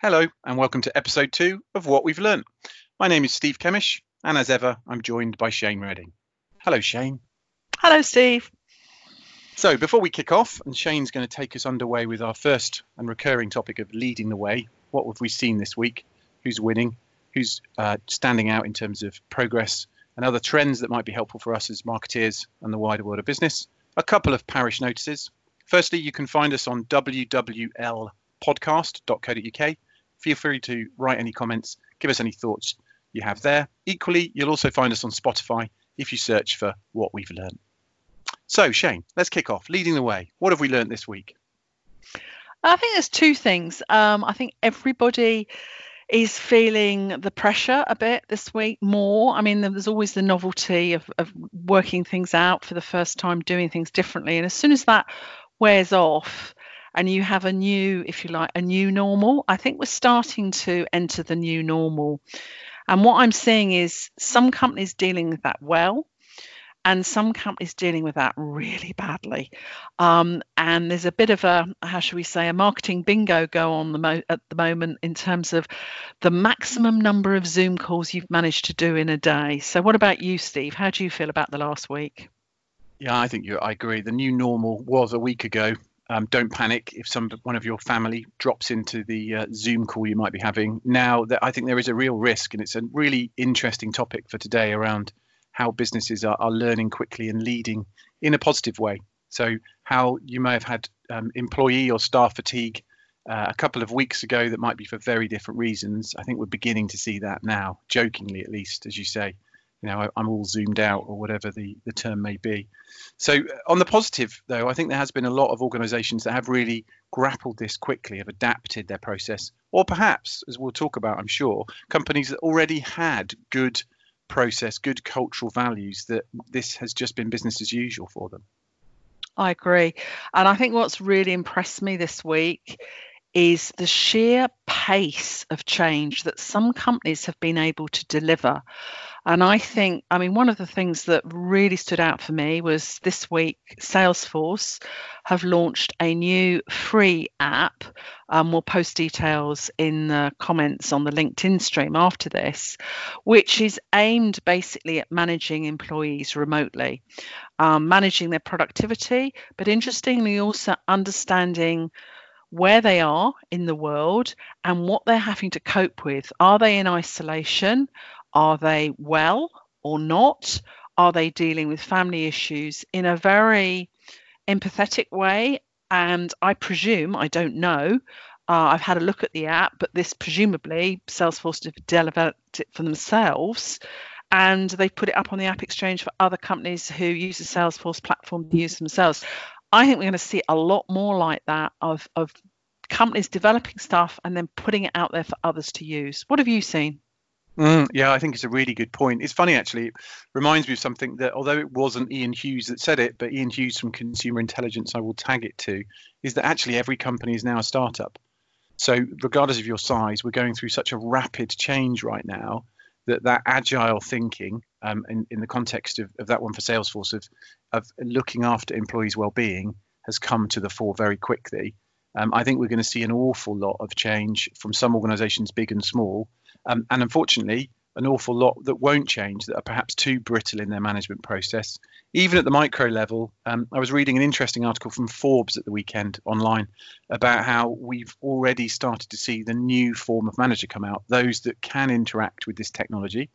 Hello, and welcome to episode two of What We've Learned. My name is Steve Kemish, and as ever, I'm joined by Shane Redding. Hello, Shane. Hello, Steve. So, before we kick off, and Shane's going to take us underway with our first and recurring topic of leading the way, what have we seen this week? Who's winning? Who's uh, standing out in terms of progress and other trends that might be helpful for us as marketeers and the wider world of business? A couple of parish notices. Firstly, you can find us on wwlpodcast.co.uk feel free to write any comments, give us any thoughts you have there. Equally, you'll also find us on Spotify if you search for what we've learned. So, Shane, let's kick off. Leading the way. What have we learned this week? I think there's two things. Um, I think everybody is feeling the pressure a bit this week more. I mean, there's always the novelty of, of working things out for the first time, doing things differently. And as soon as that wears off, and you have a new, if you like, a new normal. I think we're starting to enter the new normal. And what I'm seeing is some companies dealing with that well, and some companies dealing with that really badly. Um, and there's a bit of a, how should we say, a marketing bingo go on the mo- at the moment in terms of the maximum number of Zoom calls you've managed to do in a day. So, what about you, Steve? How do you feel about the last week? Yeah, I think you. I agree. The new normal was a week ago. Um, don't panic if some one of your family drops into the uh, Zoom call you might be having. Now, that I think there is a real risk, and it's a really interesting topic for today around how businesses are, are learning quickly and leading in a positive way. So, how you may have had um, employee or staff fatigue uh, a couple of weeks ago that might be for very different reasons. I think we're beginning to see that now, jokingly at least, as you say you know, I'm all zoomed out or whatever the, the term may be. So, uh, on the positive, though, I think there has been a lot of organizations that have really grappled this quickly, have adapted their process, or perhaps, as we'll talk about, I'm sure, companies that already had good process, good cultural values, that this has just been business as usual for them. I agree. And I think what's really impressed me this week is the sheer pace of change that some companies have been able to deliver. And I think, I mean, one of the things that really stood out for me was this week, Salesforce have launched a new free app. Um, we'll post details in the comments on the LinkedIn stream after this, which is aimed basically at managing employees remotely, um, managing their productivity, but interestingly, also understanding where they are in the world and what they're having to cope with. Are they in isolation? Are they well or not? Are they dealing with family issues in a very empathetic way? And I presume, I don't know, uh, I've had a look at the app, but this presumably Salesforce developed it for themselves and they put it up on the App Exchange for other companies who use the Salesforce platform to use themselves. I think we're going to see a lot more like that of, of companies developing stuff and then putting it out there for others to use. What have you seen? Mm, yeah, I think it's a really good point. It's funny actually. It reminds me of something that, although it wasn't Ian Hughes that said it, but Ian Hughes from Consumer Intelligence, I will tag it to, is that actually every company is now a startup. So regardless of your size, we're going through such a rapid change right now that that agile thinking, um, in, in the context of, of that one for Salesforce of of looking after employees' well-being, has come to the fore very quickly. Um, I think we're going to see an awful lot of change from some organisations, big and small, um, and unfortunately, an awful lot that won't change, that are perhaps too brittle in their management process. Even at the micro level, um, I was reading an interesting article from Forbes at the weekend online about how we've already started to see the new form of manager come out, those that can interact with this technology.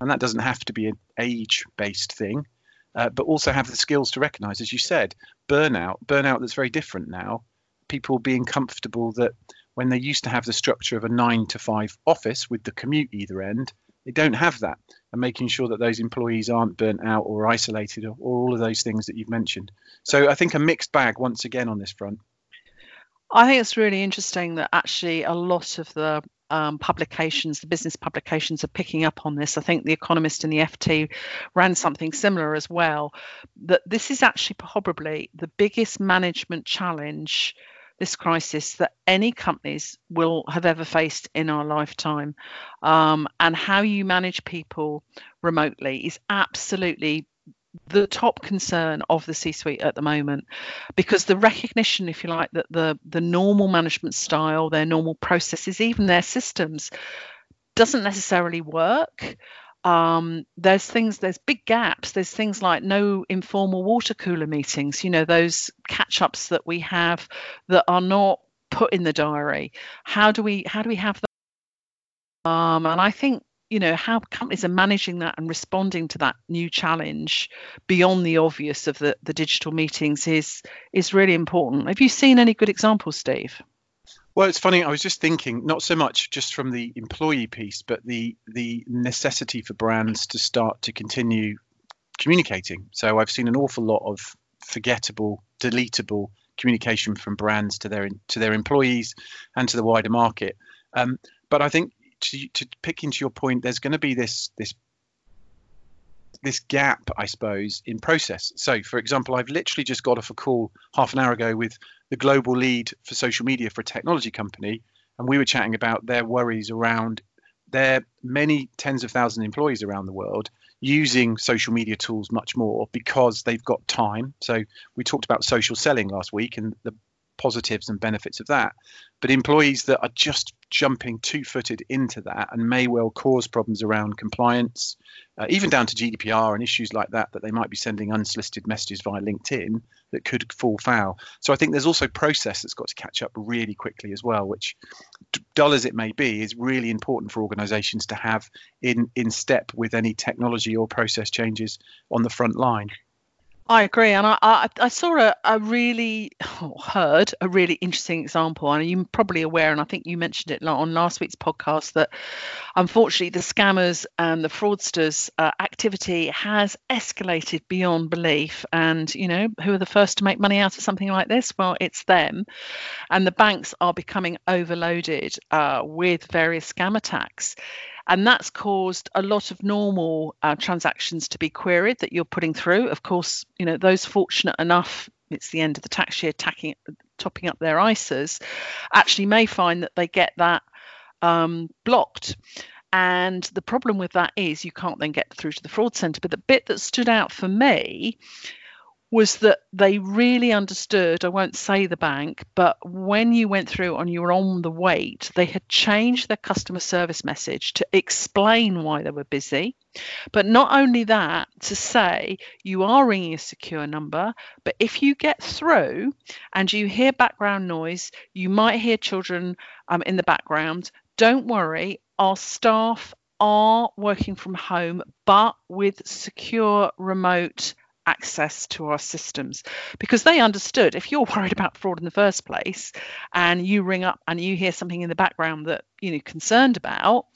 And that doesn't have to be an age based thing, uh, but also have the skills to recognize, as you said, burnout, burnout that's very different now. People being comfortable that when they used to have the structure of a nine to five office with the commute either end, they don't have that. And making sure that those employees aren't burnt out or isolated or, or all of those things that you've mentioned. So I think a mixed bag once again on this front. I think it's really interesting that actually a lot of the um, publications, the business publications, are picking up on this. I think The Economist and the FT ran something similar as well. That this is actually probably the biggest management challenge this crisis that any companies will have ever faced in our lifetime. Um, and how you manage people remotely is absolutely the top concern of the C-suite at the moment, because the recognition, if you like, that the the normal management style, their normal processes, even their systems, doesn't necessarily work. Um, there's things, there's big gaps. There's things like no informal water cooler meetings. You know, those catch ups that we have that are not put in the diary. How do we how do we have that? Um, and I think you know how companies are managing that and responding to that new challenge beyond the obvious of the, the digital meetings is is really important have you seen any good examples steve well it's funny i was just thinking not so much just from the employee piece but the the necessity for brands to start to continue communicating so i've seen an awful lot of forgettable deletable communication from brands to their to their employees and to the wider market um, but I think to, to pick into your point, there's going to be this this this gap, I suppose, in process. So, for example, I've literally just got off a call half an hour ago with the global lead for social media for a technology company, and we were chatting about their worries around their many tens of thousands of employees around the world using social media tools much more because they've got time. So, we talked about social selling last week, and the positives and benefits of that. But employees that are just jumping two footed into that and may well cause problems around compliance, uh, even down to GDPR and issues like that, that they might be sending unsolicited messages via LinkedIn that could fall foul. So I think there's also process that's got to catch up really quickly as well, which, dull as it may be, is really important for organizations to have in, in step with any technology or process changes on the front line. I agree, and I, I, I saw a, a really heard a really interesting example, and you're probably aware, and I think you mentioned it on last week's podcast that unfortunately the scammers and the fraudsters' uh, activity has escalated beyond belief. And you know who are the first to make money out of something like this? Well, it's them, and the banks are becoming overloaded uh, with various scam attacks and that's caused a lot of normal uh, transactions to be queried that you're putting through. Of course, you know those fortunate enough. It's the end of the tax year, tacking, topping up their ISAs, actually may find that they get that um, blocked. And the problem with that is you can't then get through to the fraud centre. But the bit that stood out for me was that they really understood. I won't say the bank, but when you went through and you were on the wait, they had changed their customer service message to explain why they were busy. But not only that, to say you are ringing a secure number, but if you get through and you hear background noise, you might hear children um, in the background. Don't worry, our staff are working from home, but with secure remote access to our systems because they understood if you're worried about fraud in the first place and you ring up and you hear something in the background that you know concerned about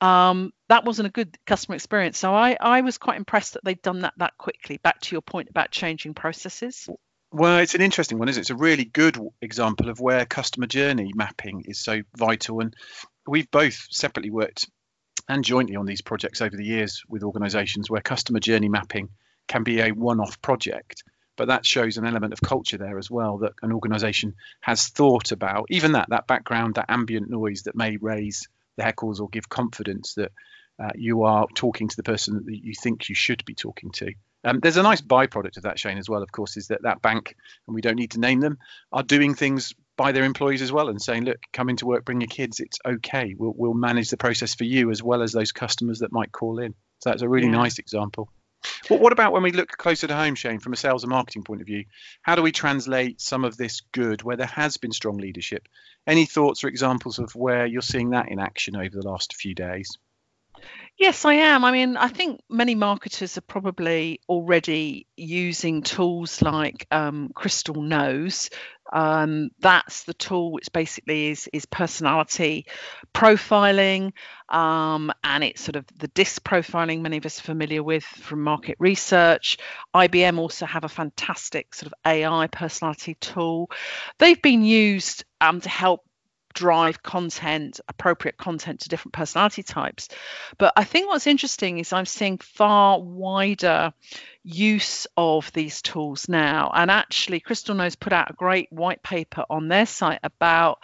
um, that wasn't a good customer experience so I, I was quite impressed that they'd done that that quickly back to your point about changing processes well, it's an interesting one, isn't it? It's a really good example of where customer journey mapping is so vital. And we've both separately worked and jointly on these projects over the years with organizations where customer journey mapping can be a one-off project but that shows an element of culture there as well that an organization has thought about. Even that that background that ambient noise that may raise the heckles or give confidence that uh, you are talking to the person that you think you should be talking to. Um, there's a nice byproduct of that shane as well of course is that that bank and we don't need to name them are doing things by their employees as well and saying look come into work bring your kids it's okay. We'll, we'll manage the process for you as well as those customers that might call in. So that's a really yeah. nice example but what about when we look closer to home, Shane, from a sales and marketing point of view? How do we translate some of this good where there has been strong leadership? Any thoughts or examples of where you're seeing that in action over the last few days? Yes, I am. I mean, I think many marketers are probably already using tools like um, Crystal Knows. Um, that's the tool which basically is is personality profiling, um, and it's sort of the DISC profiling. Many of us are familiar with from market research. IBM also have a fantastic sort of AI personality tool. They've been used um, to help drive content, appropriate content to different personality types. But I think what's interesting is I'm seeing far wider use of these tools now. And actually, Crystal Knows put out a great white paper on their site about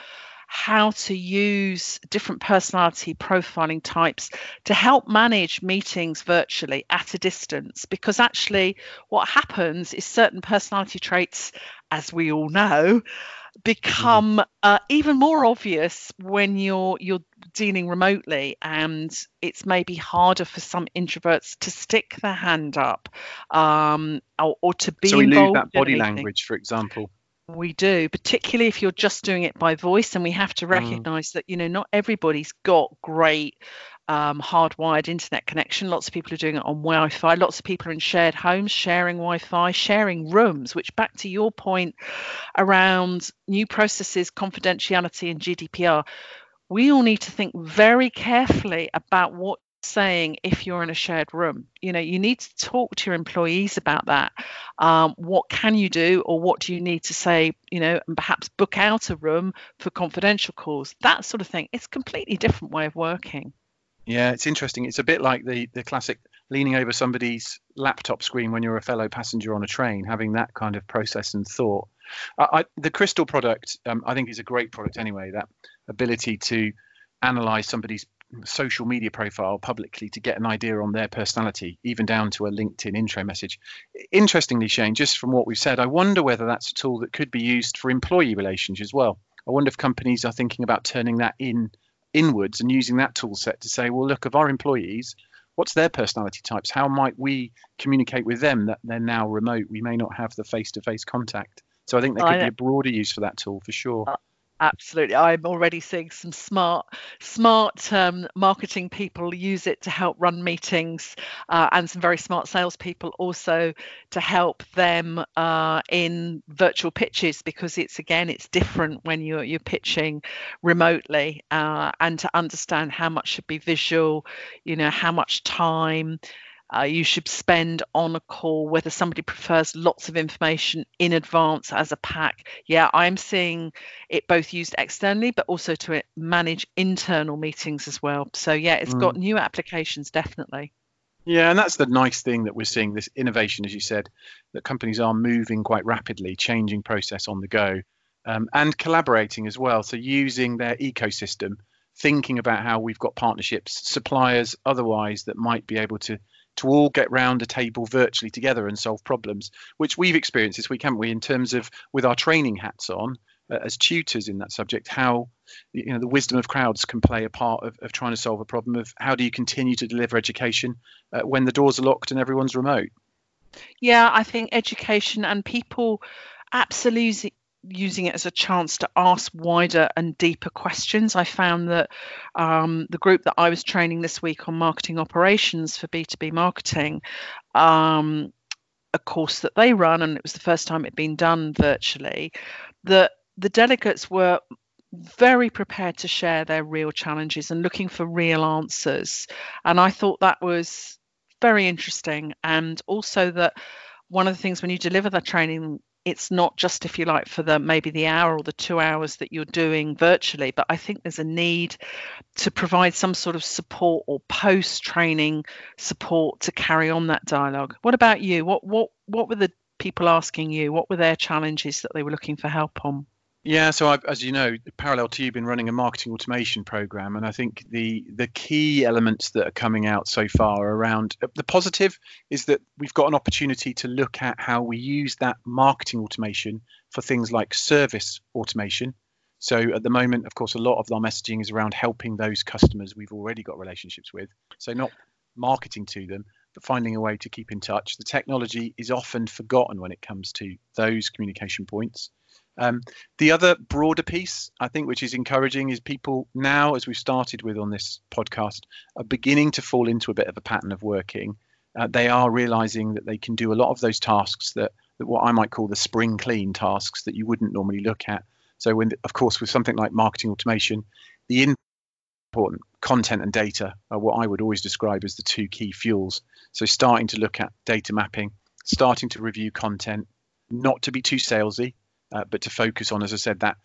how to use different personality profiling types to help manage meetings virtually at a distance. Because actually, what happens is certain personality traits, as we all know, become mm-hmm. uh, even more obvious when you're you're dealing remotely and it's maybe harder for some introverts to stick their hand up um, or, or, to be so we lose that body language for example we do particularly if you're just doing it by voice and we have to mm. recognize mm. that you know not everybody's got great um, hardwired internet connection. Lots of people are doing it on Wi Fi. Lots of people are in shared homes, sharing Wi Fi, sharing rooms, which, back to your point around new processes, confidentiality, and GDPR, we all need to think very carefully about what saying if you're in a shared room. You know you need to talk to your employees about that. Um, what can you do or what do you need to say you know and perhaps book out a room for confidential calls that sort of thing. It's a completely different way of working yeah, it's interesting. It's a bit like the the classic leaning over somebody's laptop screen when you're a fellow passenger on a train, having that kind of process and thought. I, I, the Crystal product, um, I think, is a great product anyway. That ability to analyze somebody's social media profile publicly to get an idea on their personality, even down to a LinkedIn intro message. Interestingly, Shane, just from what we've said, I wonder whether that's a tool that could be used for employee relations as well. I wonder if companies are thinking about turning that in inwards and using that tool set to say, well, look, of our employees, what's their personality types? How might we communicate with them that they're now remote? We may not have the face to face contact. So I think there oh, could be a broader use for that tool for sure. Uh, Absolutely. I'm already seeing some smart, smart um, marketing people use it to help run meetings, uh, and some very smart salespeople also to help them uh, in virtual pitches because it's again it's different when you're you're pitching remotely, uh, and to understand how much should be visual, you know, how much time uh, you should spend on a call, whether somebody prefers lots of information in advance as a pack. Yeah, I'm seeing it both used externally, but also to manage internal meetings as well. So, yeah, it's mm. got new applications, definitely. Yeah, and that's the nice thing that we're seeing this innovation, as you said, that companies are moving quite rapidly, changing process on the go, um, and collaborating as well. So, using their ecosystem, thinking about how we've got partnerships, suppliers, otherwise, that might be able to to all get round a table virtually together and solve problems, which we've experienced this week, haven't we, in terms of with our training hats on uh, as tutors in that subject, how you know the wisdom of crowds can play a part of, of trying to solve a problem of how do you continue to deliver education uh, when the doors are locked and everyone's remote. Yeah, I think education and people absolutely using it as a chance to ask wider and deeper questions. I found that um, the group that I was training this week on marketing operations for B2B marketing, um, a course that they run, and it was the first time it'd been done virtually, that the delegates were very prepared to share their real challenges and looking for real answers. And I thought that was very interesting. And also that one of the things when you deliver that training it's not just if you like for the maybe the hour or the two hours that you're doing virtually but i think there's a need to provide some sort of support or post training support to carry on that dialogue. What about you? What what what were the people asking you? What were their challenges that they were looking for help on yeah, so I've, as you know, parallel to you, been running a marketing automation program, and I think the the key elements that are coming out so far around uh, the positive is that we've got an opportunity to look at how we use that marketing automation for things like service automation. So at the moment, of course, a lot of our messaging is around helping those customers we've already got relationships with. So not marketing to them, but finding a way to keep in touch. The technology is often forgotten when it comes to those communication points. Um, the other broader piece, I think, which is encouraging, is people now, as we've started with on this podcast, are beginning to fall into a bit of a pattern of working. Uh, they are realizing that they can do a lot of those tasks that, that what I might call the spring clean tasks that you wouldn't normally look at. So, when, of course, with something like marketing automation, the important content and data are what I would always describe as the two key fuels. So, starting to look at data mapping, starting to review content, not to be too salesy, uh, but to focus on, as I said, that.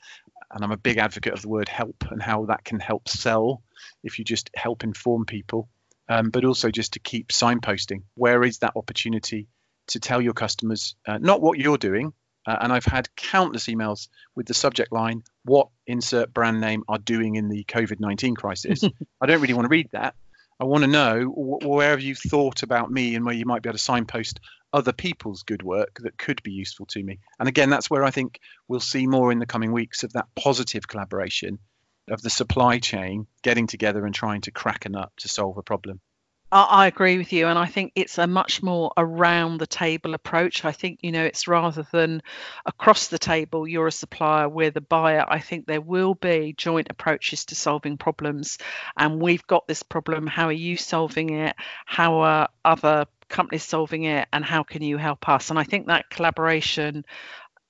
And I'm a big advocate of the word help and how that can help sell if you just help inform people, um, but also just to keep signposting. Where is that opportunity to tell your customers uh, not what you're doing, Uh, and I've had countless emails with the subject line, What insert brand name are doing in the COVID 19 crisis? I don't really want to read that. I want to know where have you thought about me and where you might be able to signpost other people's good work that could be useful to me. And again, that's where I think we'll see more in the coming weeks of that positive collaboration of the supply chain getting together and trying to crack a nut to solve a problem. I agree with you, and I think it's a much more around the table approach. I think you know it's rather than across the table. You're a supplier, we're the buyer. I think there will be joint approaches to solving problems, and we've got this problem. How are you solving it? How are other companies solving it, and how can you help us? And I think that collaboration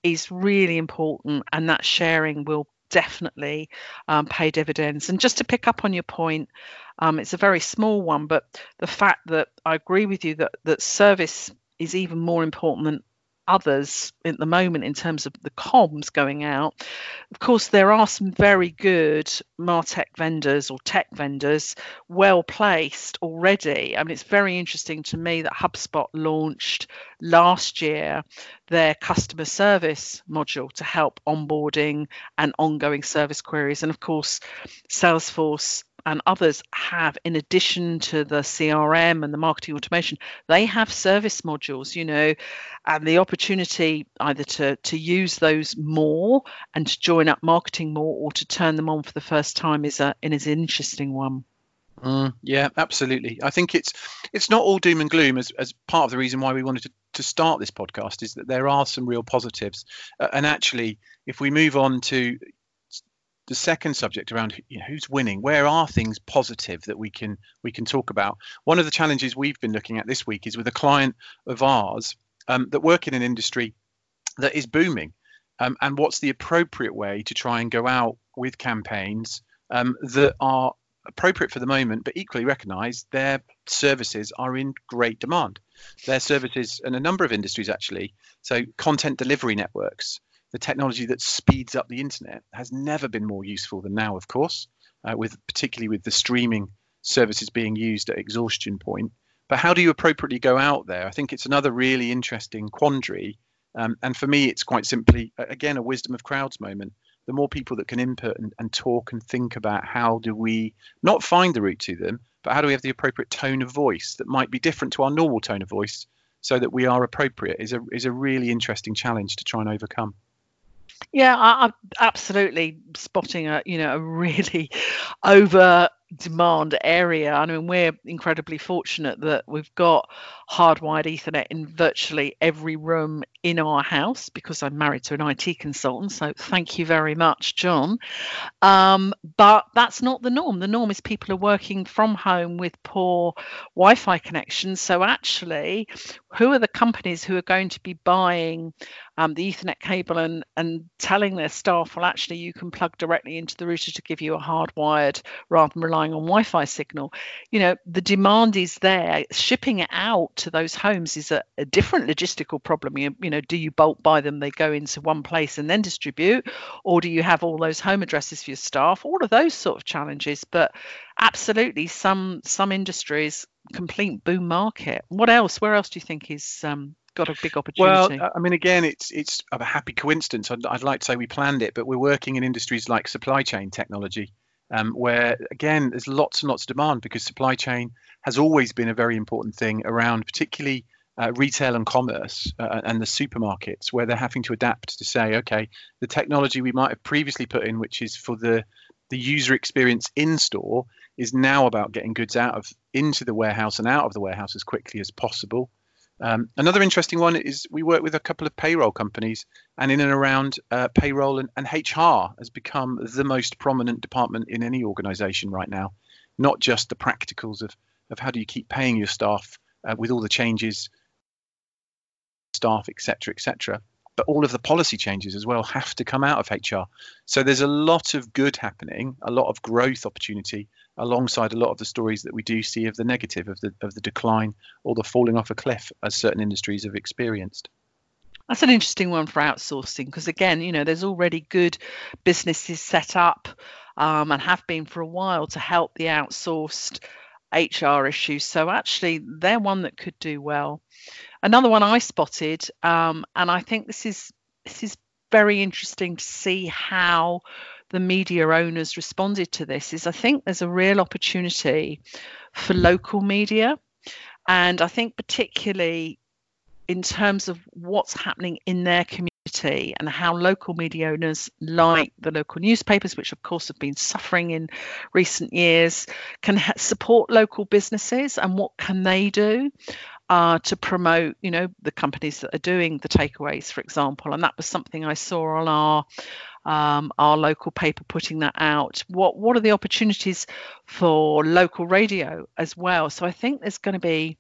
is really important, and that sharing will definitely um, pay dividends. And just to pick up on your point, um, it's a very small one, but the fact that I agree with you that that service is even more important than others at the moment in terms of the comms going out. Of course, there are some very good Martech vendors or tech vendors well placed already. I mean, it's very interesting to me that HubSpot launched last year their customer service module to help onboarding and ongoing service queries. And of course, Salesforce and others have, in addition to the CRM and the marketing automation, they have service modules, you know, and the opportunity either to, to use those more and to join up marketing more or to turn them on for the first time is a is an interesting one. Mm, yeah, absolutely. I think it's it's not all doom and gloom as, as part of the reason why we wanted to, to start this podcast is that there are some real positives. Uh, and actually, if we move on to the second subject around you know, who's winning? Where are things positive that we can we can talk about? One of the challenges we've been looking at this week is with a client of ours um, that work in an industry that is booming um, and what's the appropriate way to try and go out with campaigns um, that are appropriate for the moment but equally recognize their services are in great demand. Their services in a number of industries actually. So content delivery networks the technology that speeds up the internet has never been more useful than now, of course, uh, with particularly with the streaming services being used at exhaustion point. But how do you appropriately go out there? I think it's another really interesting quandary. Um, and for me, it's quite simply, again, a wisdom of crowds moment. The more people that can input and, and talk and think about how do we not find the route to them, but how do we have the appropriate tone of voice that might be different to our normal tone of voice so that we are appropriate is a, is a really interesting challenge to try and overcome. Yeah, I, am absolutely spotting a you know a really over demand area. I mean, we're incredibly fortunate that we've got hardwired Ethernet in virtually every room in our house because I'm married to an IT consultant. So thank you very much, John. Um, but that's not the norm. The norm is people are working from home with poor Wi Fi connections. So actually, who are the companies who are going to be buying um, the Ethernet cable and, and telling their staff, well, actually, you can plug directly into the router to give you a hardwired rather than relying on Wi Fi signal? You know, the demand is there. Shipping it out to those homes is a, a different logistical problem. You, you know, do you bulk buy them, they go into one place and then distribute, or do you have all those home addresses for your staff? All of those sort of challenges. But absolutely, some some industries complete boom market. What else? Where else do you think is um, got a big opportunity? Well, I mean, again, it's it's a happy coincidence. I'd, I'd like to say we planned it, but we're working in industries like supply chain technology um, where again there's lots and lots of demand because supply chain has always been a very important thing around particularly uh, retail and commerce uh, and the supermarkets where they're having to adapt to say okay the technology we might have previously put in which is for the the user experience in store is now about getting goods out of into the warehouse and out of the warehouse as quickly as possible um, another interesting one is we work with a couple of payroll companies, and in and around uh, payroll and, and, HR has become the most prominent department in any organization right now. Not just the practicals of, of how do you keep paying your staff uh, with all the changes, staff, etc., etc., but all of the policy changes as well have to come out of HR. So there's a lot of good happening, a lot of growth opportunity, alongside a lot of the stories that we do see of the negative of the of the decline or the falling off a cliff as certain industries have experienced. That's an interesting one for outsourcing because again, you know, there's already good businesses set up um, and have been for a while to help the outsourced HR issues. So actually, they're one that could do well. Another one I spotted, um, and I think this is this is very interesting to see how the media owners responded to this is I think there's a real opportunity for local media. And I think particularly in terms of what's happening in their community and how local media owners like the local newspapers which of course have been suffering in recent years can ha- support local businesses and what can they do uh, to promote, you know, the companies that are doing the takeaways, for example. And that was something I saw on our um, our local paper putting that out. What what are the opportunities for local radio as well? So I think there's going to be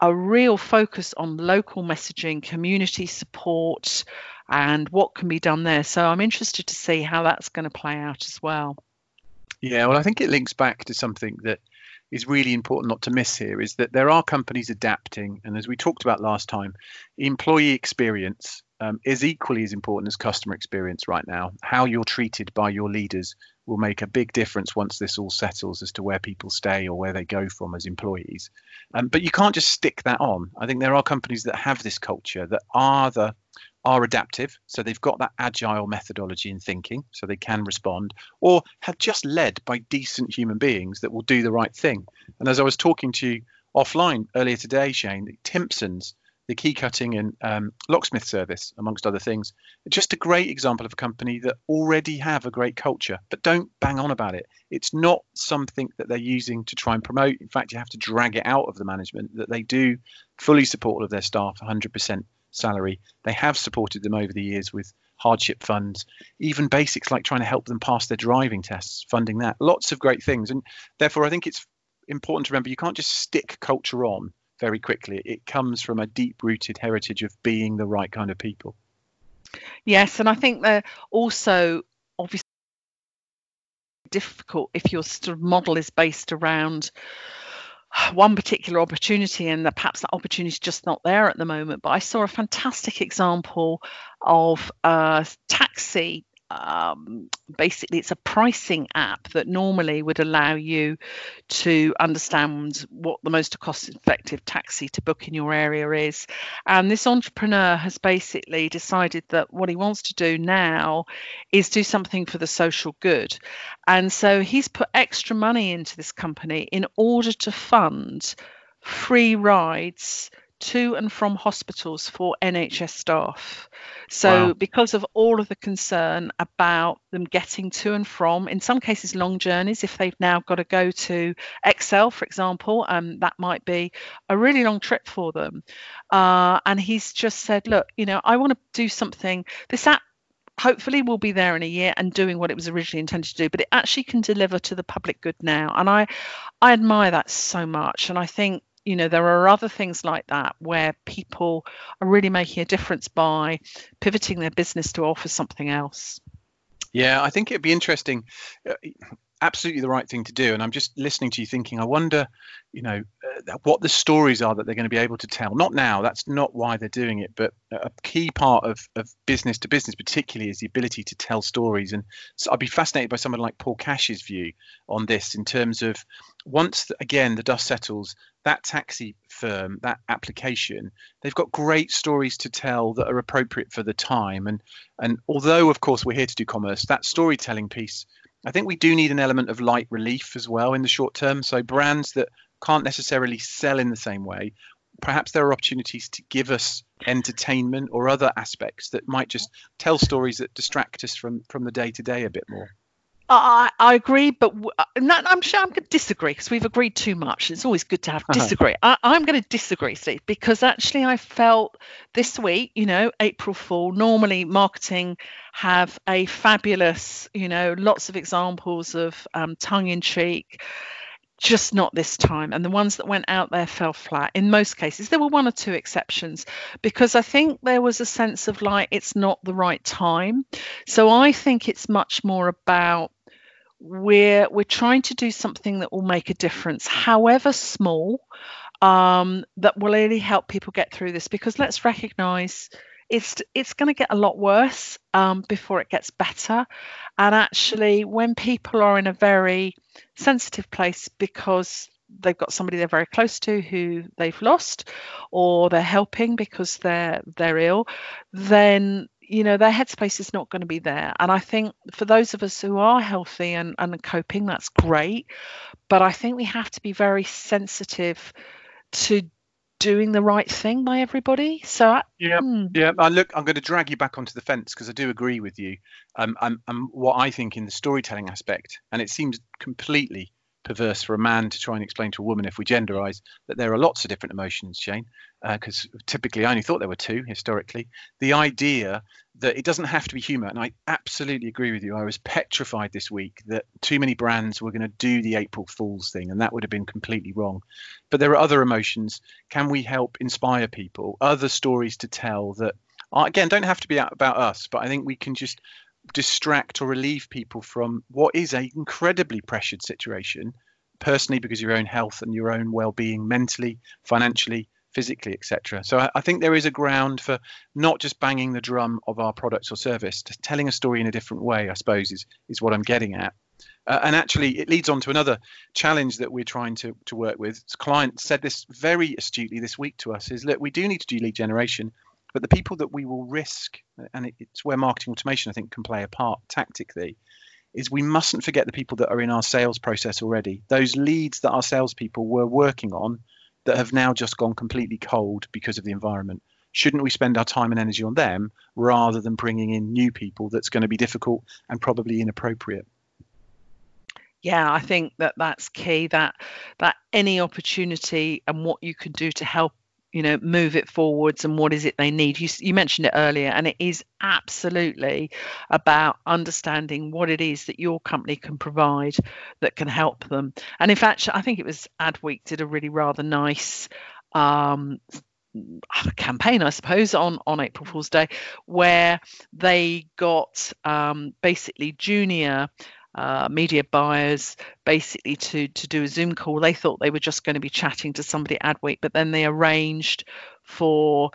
a real focus on local messaging, community support, and what can be done there. So I'm interested to see how that's going to play out as well. Yeah, well, I think it links back to something that is really important not to miss here is that there are companies adapting, and as we talked about last time, employee experience um, is equally as important as customer experience right now. How you're treated by your leaders will make a big difference once this all settles as to where people stay or where they go from as employees. Um, but you can't just stick that on. I think there are companies that have this culture that are the are adaptive, so they've got that agile methodology in thinking, so they can respond, or have just led by decent human beings that will do the right thing. And as I was talking to you offline earlier today, Shane, Timpson's the key cutting and um, locksmith service, amongst other things. Just a great example of a company that already have a great culture, but don't bang on about it. It's not something that they're using to try and promote. In fact, you have to drag it out of the management that they do fully support all of their staff 100% salary. They have supported them over the years with hardship funds, even basics like trying to help them pass their driving tests, funding that. Lots of great things. And therefore, I think it's important to remember you can't just stick culture on very quickly. It comes from a deep rooted heritage of being the right kind of people. Yes, and I think they're also obviously difficult if your model is based around one particular opportunity and that perhaps that opportunity is just not there at the moment but i saw a fantastic example of a taxi um, basically it's a pricing app that normally would allow you to understand what the most cost effective taxi to book in your area is. And this entrepreneur has basically decided that what he wants to do now is do something for the social good. And so he's put extra money into this company in order to fund free rides to and from hospitals for NHS staff. So, wow. because of all of the concern about them getting to and from, in some cases, long journeys, if they've now got to go to ExCeL, for example, um, that might be a really long trip for them. Uh, and he's just said, look, you know, I want to do something. This app hopefully will be there in a year and doing what it was originally intended to do but it actually can deliver to the public good now and i i admire that so much and i think you know there are other things like that where people are really making a difference by pivoting their business to offer something else. Yeah i think it'd be interesting uh, absolutely the right thing to do and i'm just listening to you thinking i wonder you know uh, what the stories are that they're going to be able to tell. Not now that's not why they're doing it but a key part of, of business to business particularly is the ability to tell stories and so i'd be fascinated by someone like paul cash's view on this in terms of once again the dust settles that taxi firm that application they've got great stories to tell that are appropriate for the time. And and although of course we're here to do commerce that storytelling piece i think we do need an element of light relief as well in the short term. So brands that can't necessarily sell in the same way perhaps there are opportunities to give us entertainment or other aspects that might just tell stories that distract us from from the day to day a bit more I, I agree, but w- uh, I'm sure I'm going to disagree because we've agreed too much. It's always good to have disagree. I, I'm going to disagree, Steve, because actually I felt this week, you know, April Fool. Normally, marketing have a fabulous, you know, lots of examples of um, tongue in cheek just not this time. And the ones that went out there fell flat. In most cases, there were one or two exceptions because I think there was a sense of like it's not the right time. So I think it's much more about we're we're trying to do something that will make a difference, however small, um, that will really help people get through this. Because let's recognise it's it's going to get a lot worse um, before it gets better. And actually, when people are in a very sensitive place because they've got somebody they're very close to who they've lost or they're helping because they're they're ill then you know their headspace is not going to be there and i think for those of us who are healthy and, and coping that's great but i think we have to be very sensitive to doing the right thing by everybody so I, yeah hmm. yeah I look i'm going to drag you back onto the fence because i do agree with you um, I'm, I'm what i think in the storytelling aspect and it seems completely perverse for a man to try and explain to a woman if we genderize that there are lots of different emotions shane because uh, typically I only thought there were two historically. The idea that it doesn't have to be humor, and I absolutely agree with you. I was petrified this week that too many brands were going to do the April Fool's thing, and that would have been completely wrong. But there are other emotions. Can we help inspire people? Other stories to tell that, uh, again, don't have to be about us, but I think we can just distract or relieve people from what is an incredibly pressured situation personally because your own health and your own well-being mentally financially physically, etc. So I, I, think there is a ground for not just banging the drum of our products or service, telling a story in a different way. I suppose is is what I'm getting at. Uh, and actually, it leads on to another challenge that we're trying to, to work with. Client said this very astutely this week to us: is that we do need to do lead generation, but the people that we will risk, and it's where marketing automation I think can play a part tactically, is we mustn't forget the people that are in our sales process already. Those leads that our salespeople were working on that have now just gone completely cold because of the environment. Shouldn't we spend our time and energy on them rather than bringing in new people that's going to be difficult and probably inappropriate? yeah i think that that's key that that any opportunity and what you can do to help you know move it forwards and what is it they need. You, you mentioned it earlier and it is absolutely about understanding what it is that your company can provide that can help them. And in fact i think it was adweek did a really rather nice um, campaign, I suppose, on on April Fool's Day, where they got um, basically junior uh, media buyers basically to to do a Zoom call. They thought they were just going to be chatting to somebody at Adweek, but then they arranged for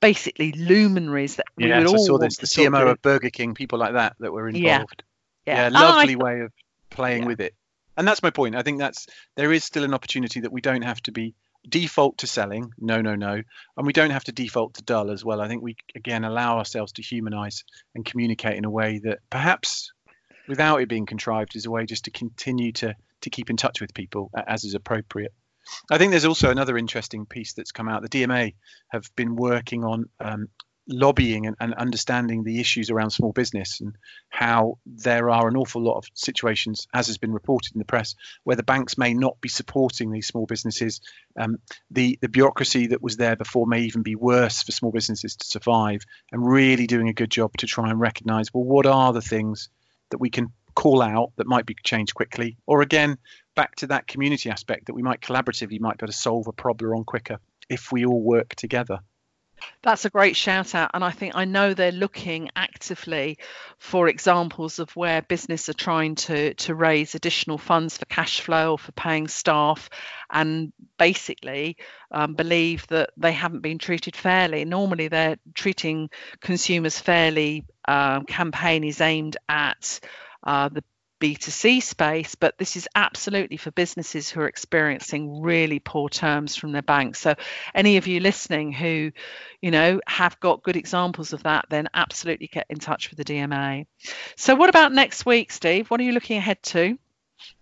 basically luminaries that we would all I saw this. The CMO of Burger King, people like that that were involved. Yeah, yeah. yeah lovely oh, I, way of playing yeah. with it. And that's my point. I think that's there is still an opportunity that we don't have to be default to selling. No, no, no. And we don't have to default to dull as well. I think we again allow ourselves to humanize and communicate in a way that perhaps without it being contrived is a way just to continue to to keep in touch with people as is appropriate. I think there's also another interesting piece that's come out. The DMA have been working on um, lobbying and, and, understanding the issues around small business and how there are an awful lot of situations, as has been reported in the press, where the banks may not be supporting these small businesses. Um, the the bureaucracy that was there before may even be worse for small businesses to survive, and really doing a good job to try and recognise well what are the things that we can call out that might be changed quickly, or again, back to that community aspect that we might collaboratively might be able to solve a problem on quicker if we all work together. That's a great shout out. And I think I know they're looking actively for examples of where business are trying to, to raise additional funds for cash flow or for paying staff and basically um, believe that they haven't been treated fairly. Normally, they're treating consumers fairly. Um, campaign is aimed at uh, the B2C space, but this is absolutely for businesses who are experiencing really poor terms from their banks. So, any of you listening who, you know, have got good examples of that, then absolutely get in touch with the DMA. So, what about next week, Steve? What are you looking ahead to?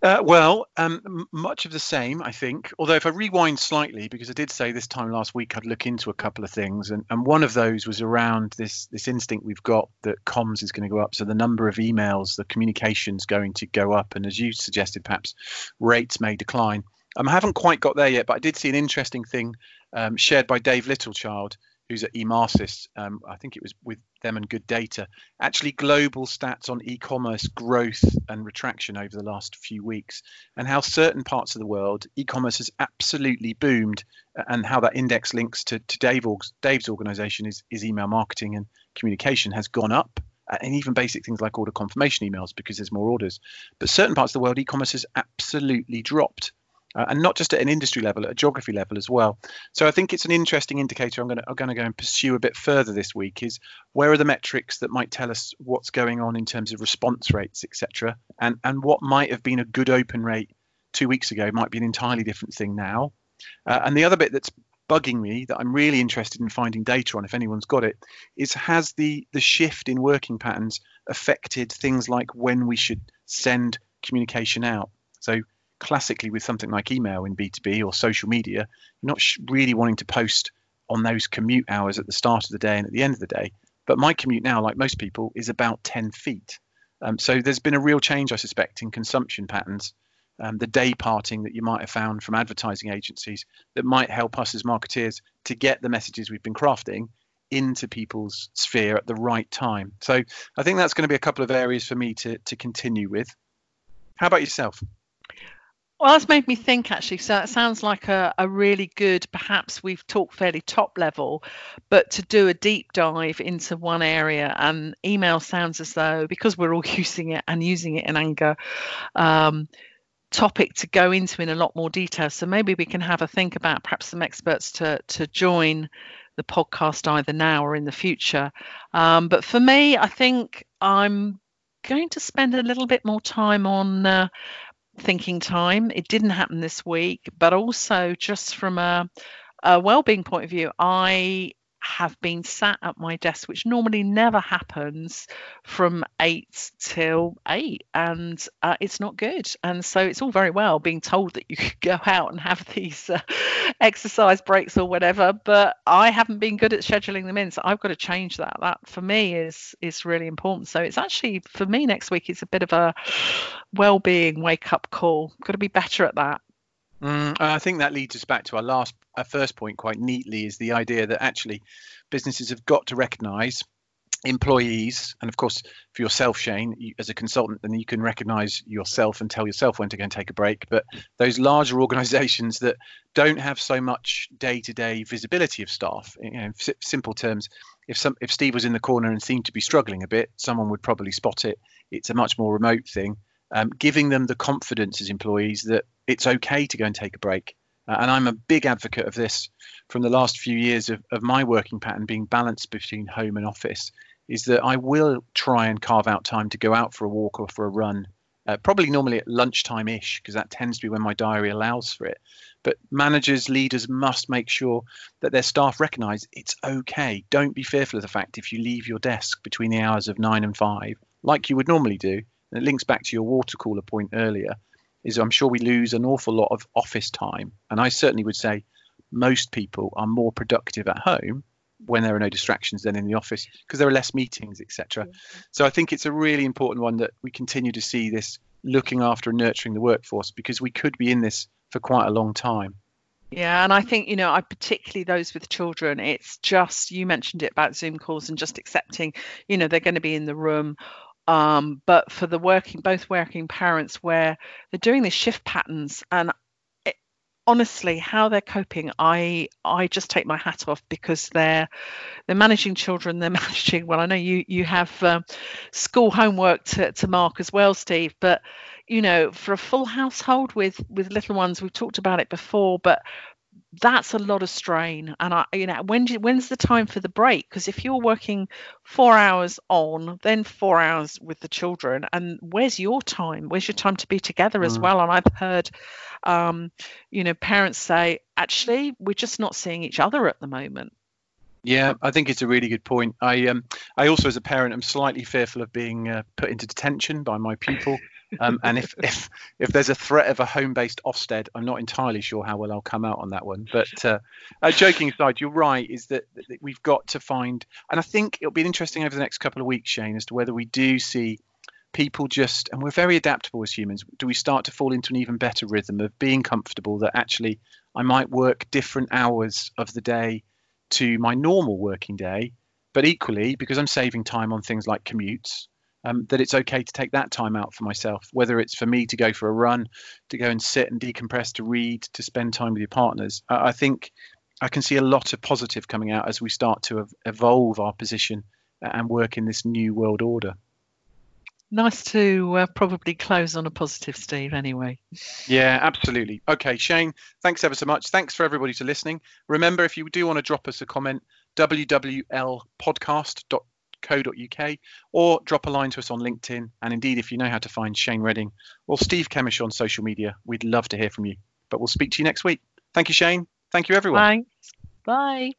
Uh, well, um, much of the same, I think. Although, if I rewind slightly, because I did say this time last week I'd look into a couple of things, and, and one of those was around this this instinct we've got that comms is going to go up. So the number of emails, the communication's going to go up, and as you suggested, perhaps rates may decline. Um, I haven't quite got there yet, but I did see an interesting thing um, shared by Dave Littlechild, who's at Emarsys, um, I think it was with them and GoodData, actually global stats on e-commerce growth and retraction over the last few weeks, and how certain parts of the world e-commerce has absolutely boomed, and how that index links to, to Dave, Dave's organization is, is email marketing and communication has gone up. And even basic things like order confirmation emails because there's more orders. But certain parts of the world, e-commerce has absolutely dropped uh, and not just at an industry level, at a geography level as well. So I think it's an interesting indicator. I'm going to I'm to go and pursue a bit further this week. Is where are the metrics that might tell us what's going on in terms of response rates, etc. And and what might have been a good open rate two weeks ago might be an entirely different thing now. Uh, and the other bit that's bugging me that I'm really interested in finding data on if anyone's got it is has the the shift in working patterns affected things like when we should send communication out so classically with something like email in B2B or social media you're not really wanting to post on those commute hours at the start of the day and at the end of the day but my commute now like most people is about 10 feet um, so there's been a real change I suspect in consumption patterns um, the day parting that you might have found from advertising agencies that might help us as marketeers to get the messages we've been crafting into people's sphere at the right time. So I think that's going to be a couple of areas for me to to continue with. How about yourself? Well, that's made me think actually. So it sounds like a, a really good, perhaps we've talked fairly top level, but to do a deep dive into one area and email sounds as though because we're all using it and using it in anger, um, topic to go into in a lot more detail. So maybe we can have a think about perhaps some experts to to join the podcast either now or in the future. Um, but for me, I think I'm going to spend a little bit more time on uh, thinking time. It didn't happen this week, but also just from a, a well-being point of view, I have been sat at my desk, which normally never happens from eight till eight, and uh, it's not good. And so it's all very well being told that you could go out and have these uh, exercise breaks or whatever, but I haven't been good at scheduling them in. So I've got to change that. That for me is is really important. So it's actually for me next week. It's a bit of a well-being wake-up call. Got to be better at that. Mm, I think that leads us back to our last, our first point quite neatly is the idea that actually businesses have got to recognise employees, and of course for yourself, Shane, you, as a consultant, then you can recognise yourself and tell yourself when to go and take a break. But those larger organisations that don't have so much day-to-day visibility of staff, you know, in simple terms, if some if Steve was in the corner and seemed to be struggling a bit, someone would probably spot it. It's a much more remote thing. Um, giving them the confidence as employees that it's okay to go and take a break. Uh, and I'm a big advocate of this from the last few years of, of my working pattern being balanced between home and office is that I will try and carve out time to go out for a walk or for a run, uh, probably normally at lunchtime ish, because that tends to be when my diary allows for it. But managers, leaders must make sure that their staff recognize it's okay. Don't be fearful of the fact if you leave your desk between the hours of nine and five, like you would normally do. And it links back to your water cooler point earlier is I'm sure we lose an awful lot of office time. And I certainly would say most people are more productive at home when there are no distractions than in the office because there are less meetings, etc. So I think it's a really important one that we continue to see this looking after and nurturing the workforce because we could be in this for quite a long time. Yeah, and I think, you know, I particularly those with children, it's just, you mentioned it about Zoom calls and just accepting, you know, they're going to be in the room um, but for the working both working parents where they're doing these shift patterns and it, honestly how they're coping i i just take my hat off because they're they're managing children they're managing well i know you you have um, school homework to, to mark as well steve but you know for a full household with with little ones we've talked about it before but that's a lot of strain and i you know when do, when's the time for the break because if you're working four hours on then four hours with the children and where's your time where's your time to be together as mm. well and i've heard um, you know parents say actually we're just not seeing each other at the moment yeah, I think it's a really good point. I um, I also, as a parent, am slightly fearful of being uh, put into detention by my pupil. Um, and if, if if there's a threat of a home-based Ofsted, I'm not entirely sure how well I'll come out on that one. But uh, uh, joking aside, you're right. Is that, that we've got to find, and I think it'll be interesting over the next couple of weeks, Shane, as to whether we do see people just, and we're very adaptable as humans. Do we start to fall into an even better rhythm of being comfortable that actually I might work different hours of the day to my normal working day, but equally because I'm saving time on things like commutes um, that it's okay to take that time out for myself, whether it's for me to go for a run, to go and sit and decompress, to read, to spend time with your partners. I, I think I can see a lot of positive coming out as we start to evolve our position and work in this new world order. Nice to uh, probably close on a positive, Steve, anyway. Yeah, absolutely. Okay, Shane, thanks ever so much. Thanks for everybody to listening. Remember, if you do want to drop us a comment, wwlpodcast.com co.uk or drop a line to us on LinkedIn. And indeed, if you know how to find Shane Redding or Steve Kemish on social media, we'd love to hear from you. But we'll speak to you next week. Thank you, Shane. Thank you, everyone. Thanks. Bye.